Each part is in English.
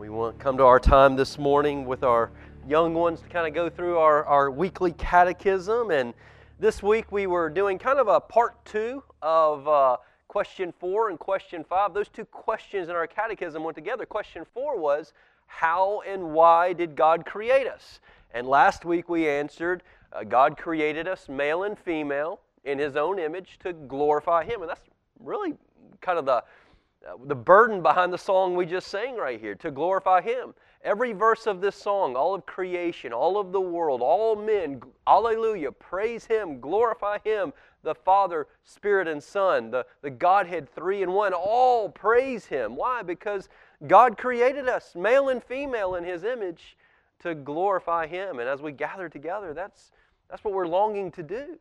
We want come to our time this morning with our young ones to kind of go through our, our weekly catechism. And this week we were doing kind of a part two of uh, question four and question five. Those two questions in our catechism went together. Question four was, How and why did God create us? And last week we answered, uh, God created us male and female in His own image to glorify Him. And that's really kind of the the burden behind the song we just sang right here to glorify Him. Every verse of this song, all of creation, all of the world, all men, alleluia, praise Him, glorify Him, the Father, Spirit, and Son, the, the Godhead three in one, all praise Him. Why? Because God created us, male and female, in His image to glorify Him. And as we gather together, that's, that's what we're longing to do.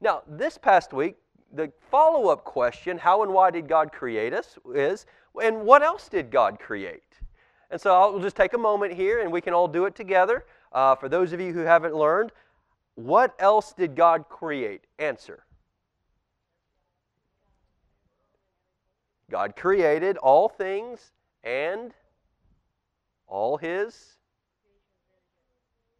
Now, this past week, the follow up question, how and why did God create us, is, and what else did God create? And so I'll just take a moment here and we can all do it together. Uh, for those of you who haven't learned, what else did God create? Answer. God created all things and all His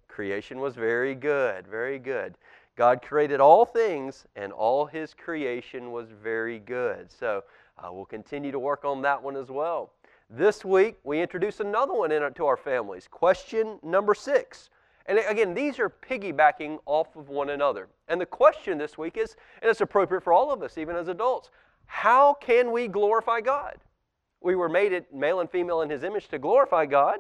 creation was very good, very good. God created all things, and all his creation was very good. So uh, we'll continue to work on that one as well. This week, we introduce another one into our families. Question number six. And again, these are piggybacking off of one another. And the question this week is, and it's appropriate for all of us, even as adults, how can we glorify God? We were made it male and female in his image to glorify God.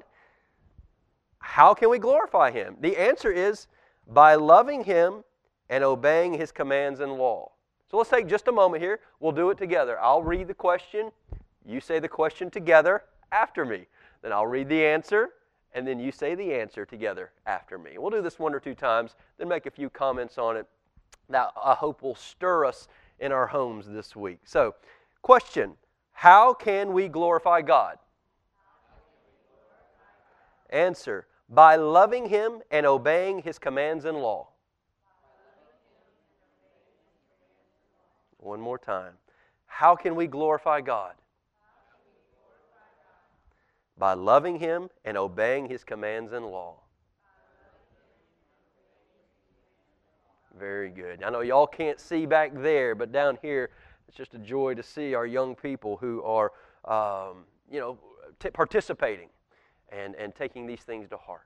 How can we glorify him? The answer is by loving him and obeying his commands and law. So let's take just a moment here. We'll do it together. I'll read the question. You say the question together after me. Then I'll read the answer, and then you say the answer together after me. We'll do this one or two times, then make a few comments on it. That I hope will stir us in our homes this week. So, question How can we glorify God? Answer By loving Him and obeying His commands and law. One more time. How can we glorify God? By loving Him and obeying His commands and law. Very good. I know y'all can't see back there, but down here, it's just a joy to see our young people who are, um, you know, t- participating and, and taking these things to heart.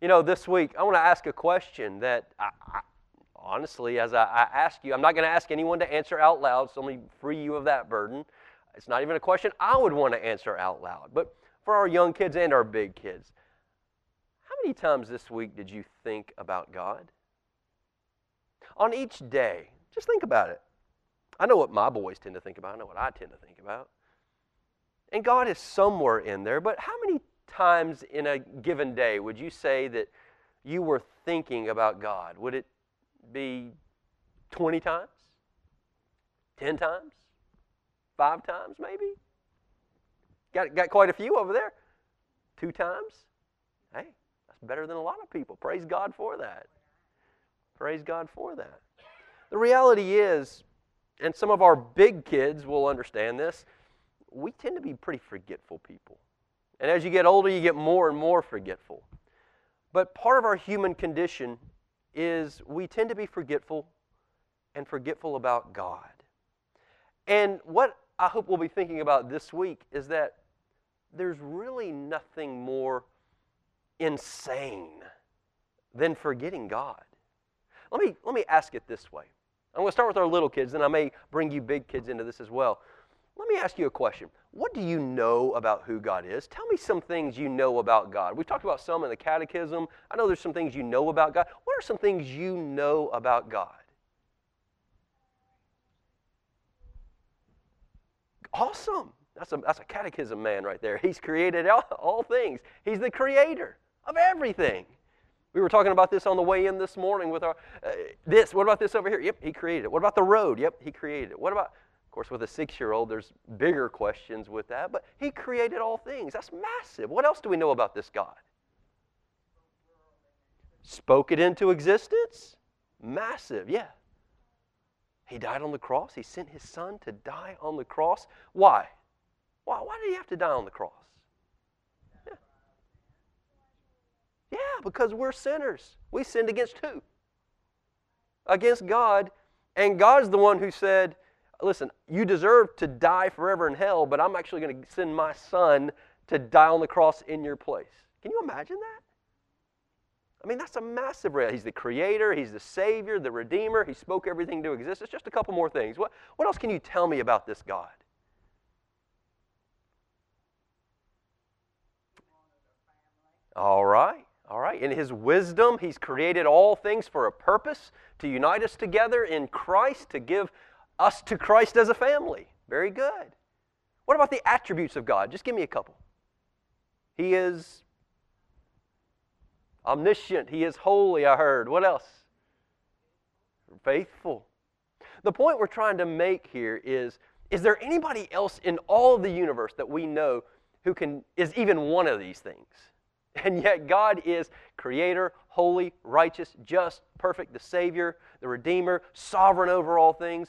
You know, this week, I want to ask a question that I, honestly, as I, I ask you, I'm not going to ask anyone to answer out loud, so let me free you of that burden. It's not even a question I would want to answer out loud. But for our young kids and our big kids, how many times this week did you think about God? On each day, just think about it. I know what my boys tend to think about, I know what I tend to think about. And God is somewhere in there, but how many times in a given day would you say that you were thinking about God? Would it be 20 times? 10 times? Five times, maybe? Got, got quite a few over there. Two times? Hey, that's better than a lot of people. Praise God for that. Praise God for that. The reality is, and some of our big kids will understand this, we tend to be pretty forgetful people. And as you get older, you get more and more forgetful. But part of our human condition is we tend to be forgetful and forgetful about God. And what I hope we'll be thinking about this week is that there's really nothing more insane than forgetting God. Let me, let me ask it this way. I'm going to start with our little kids, and I may bring you big kids into this as well. Let me ask you a question. What do you know about who God is? Tell me some things you know about God. We've talked about some in the catechism. I know there's some things you know about God. What are some things you know about God? Awesome. That's a, that's a catechism man right there. He's created all, all things, He's the creator of everything. We were talking about this on the way in this morning with our uh, this. What about this over here? Yep, he created it. What about the road? Yep, he created it. What about of course, with a six year old, there's bigger questions with that, but He created all things. That's massive. What else do we know about this God? Spoke it into existence? Massive, yeah. He died on the cross. He sent His Son to die on the cross. Why? Why, why did He have to die on the cross? Yeah. yeah, because we're sinners. We sinned against who? Against God. And God's the one who said, Listen, you deserve to die forever in hell, but I'm actually going to send my son to die on the cross in your place. Can you imagine that? I mean, that's a massive reality. He's the creator, he's the savior, the redeemer. He spoke everything to exist. It's just a couple more things. What, what else can you tell me about this God? All right. All right. In his wisdom, he's created all things for a purpose to unite us together in Christ, to give us to Christ as a family. Very good. What about the attributes of God? Just give me a couple. He is omniscient. He is holy, I heard. What else? Faithful. The point we're trying to make here is is there anybody else in all of the universe that we know who can is even one of these things? And yet God is creator, holy, righteous, just, perfect, the savior, the redeemer, sovereign over all things.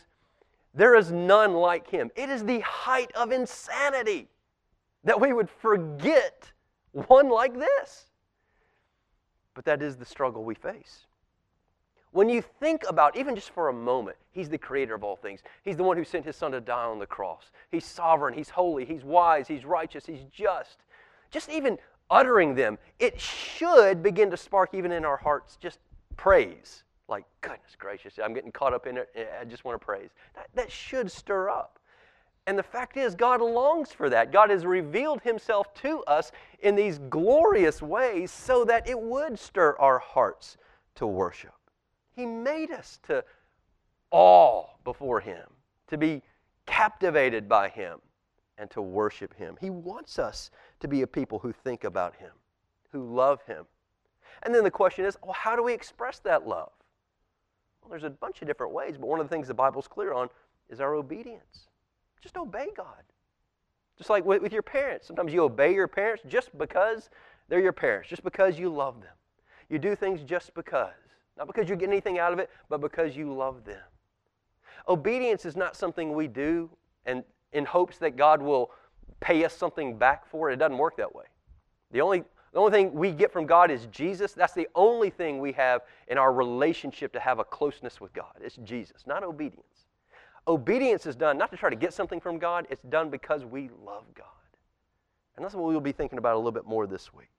There is none like him. It is the height of insanity that we would forget one like this. But that is the struggle we face. When you think about, even just for a moment, He's the creator of all things. He's the one who sent His Son to die on the cross. He's sovereign, He's holy, He's wise, He's righteous, He's just. Just even uttering them, it should begin to spark even in our hearts just praise. Like, goodness gracious, I'm getting caught up in it. I just want to praise. That, that should stir up. And the fact is, God longs for that. God has revealed Himself to us in these glorious ways so that it would stir our hearts to worship. He made us to awe before Him, to be captivated by Him, and to worship Him. He wants us to be a people who think about Him, who love Him. And then the question is well, how do we express that love? Well, there's a bunch of different ways, but one of the things the Bible's clear on is our obedience. Just obey God. Just like with, with your parents. Sometimes you obey your parents just because they're your parents, just because you love them. You do things just because. Not because you get anything out of it, but because you love them. Obedience is not something we do and in hopes that God will pay us something back for it. It doesn't work that way. The only, the only thing we get from God is Jesus. That's the only thing we have in our relationship to have a closeness with God. It's Jesus, not obedience. Obedience is done not to try to get something from God, it's done because we love God. And that's what we'll be thinking about a little bit more this week.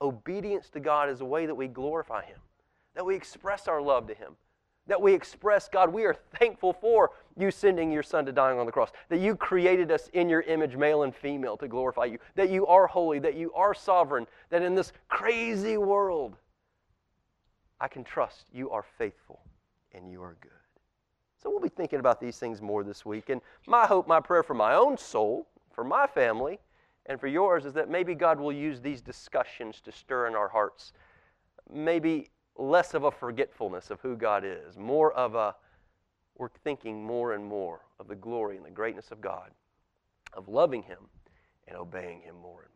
Obedience to God is a way that we glorify Him, that we express our love to Him, that we express, God, we are thankful for you sending your Son to dying on the cross, that you created us in your image, male and female, to glorify you, that you are holy, that you are sovereign, that in this crazy world, I can trust you are faithful and you are good. So we'll be thinking about these things more this week. And my hope, my prayer for my own soul, for my family, and for yours is that maybe God will use these discussions to stir in our hearts maybe less of a forgetfulness of who God is, more of a we're thinking more and more of the glory and the greatness of God, of loving Him and obeying Him more and more.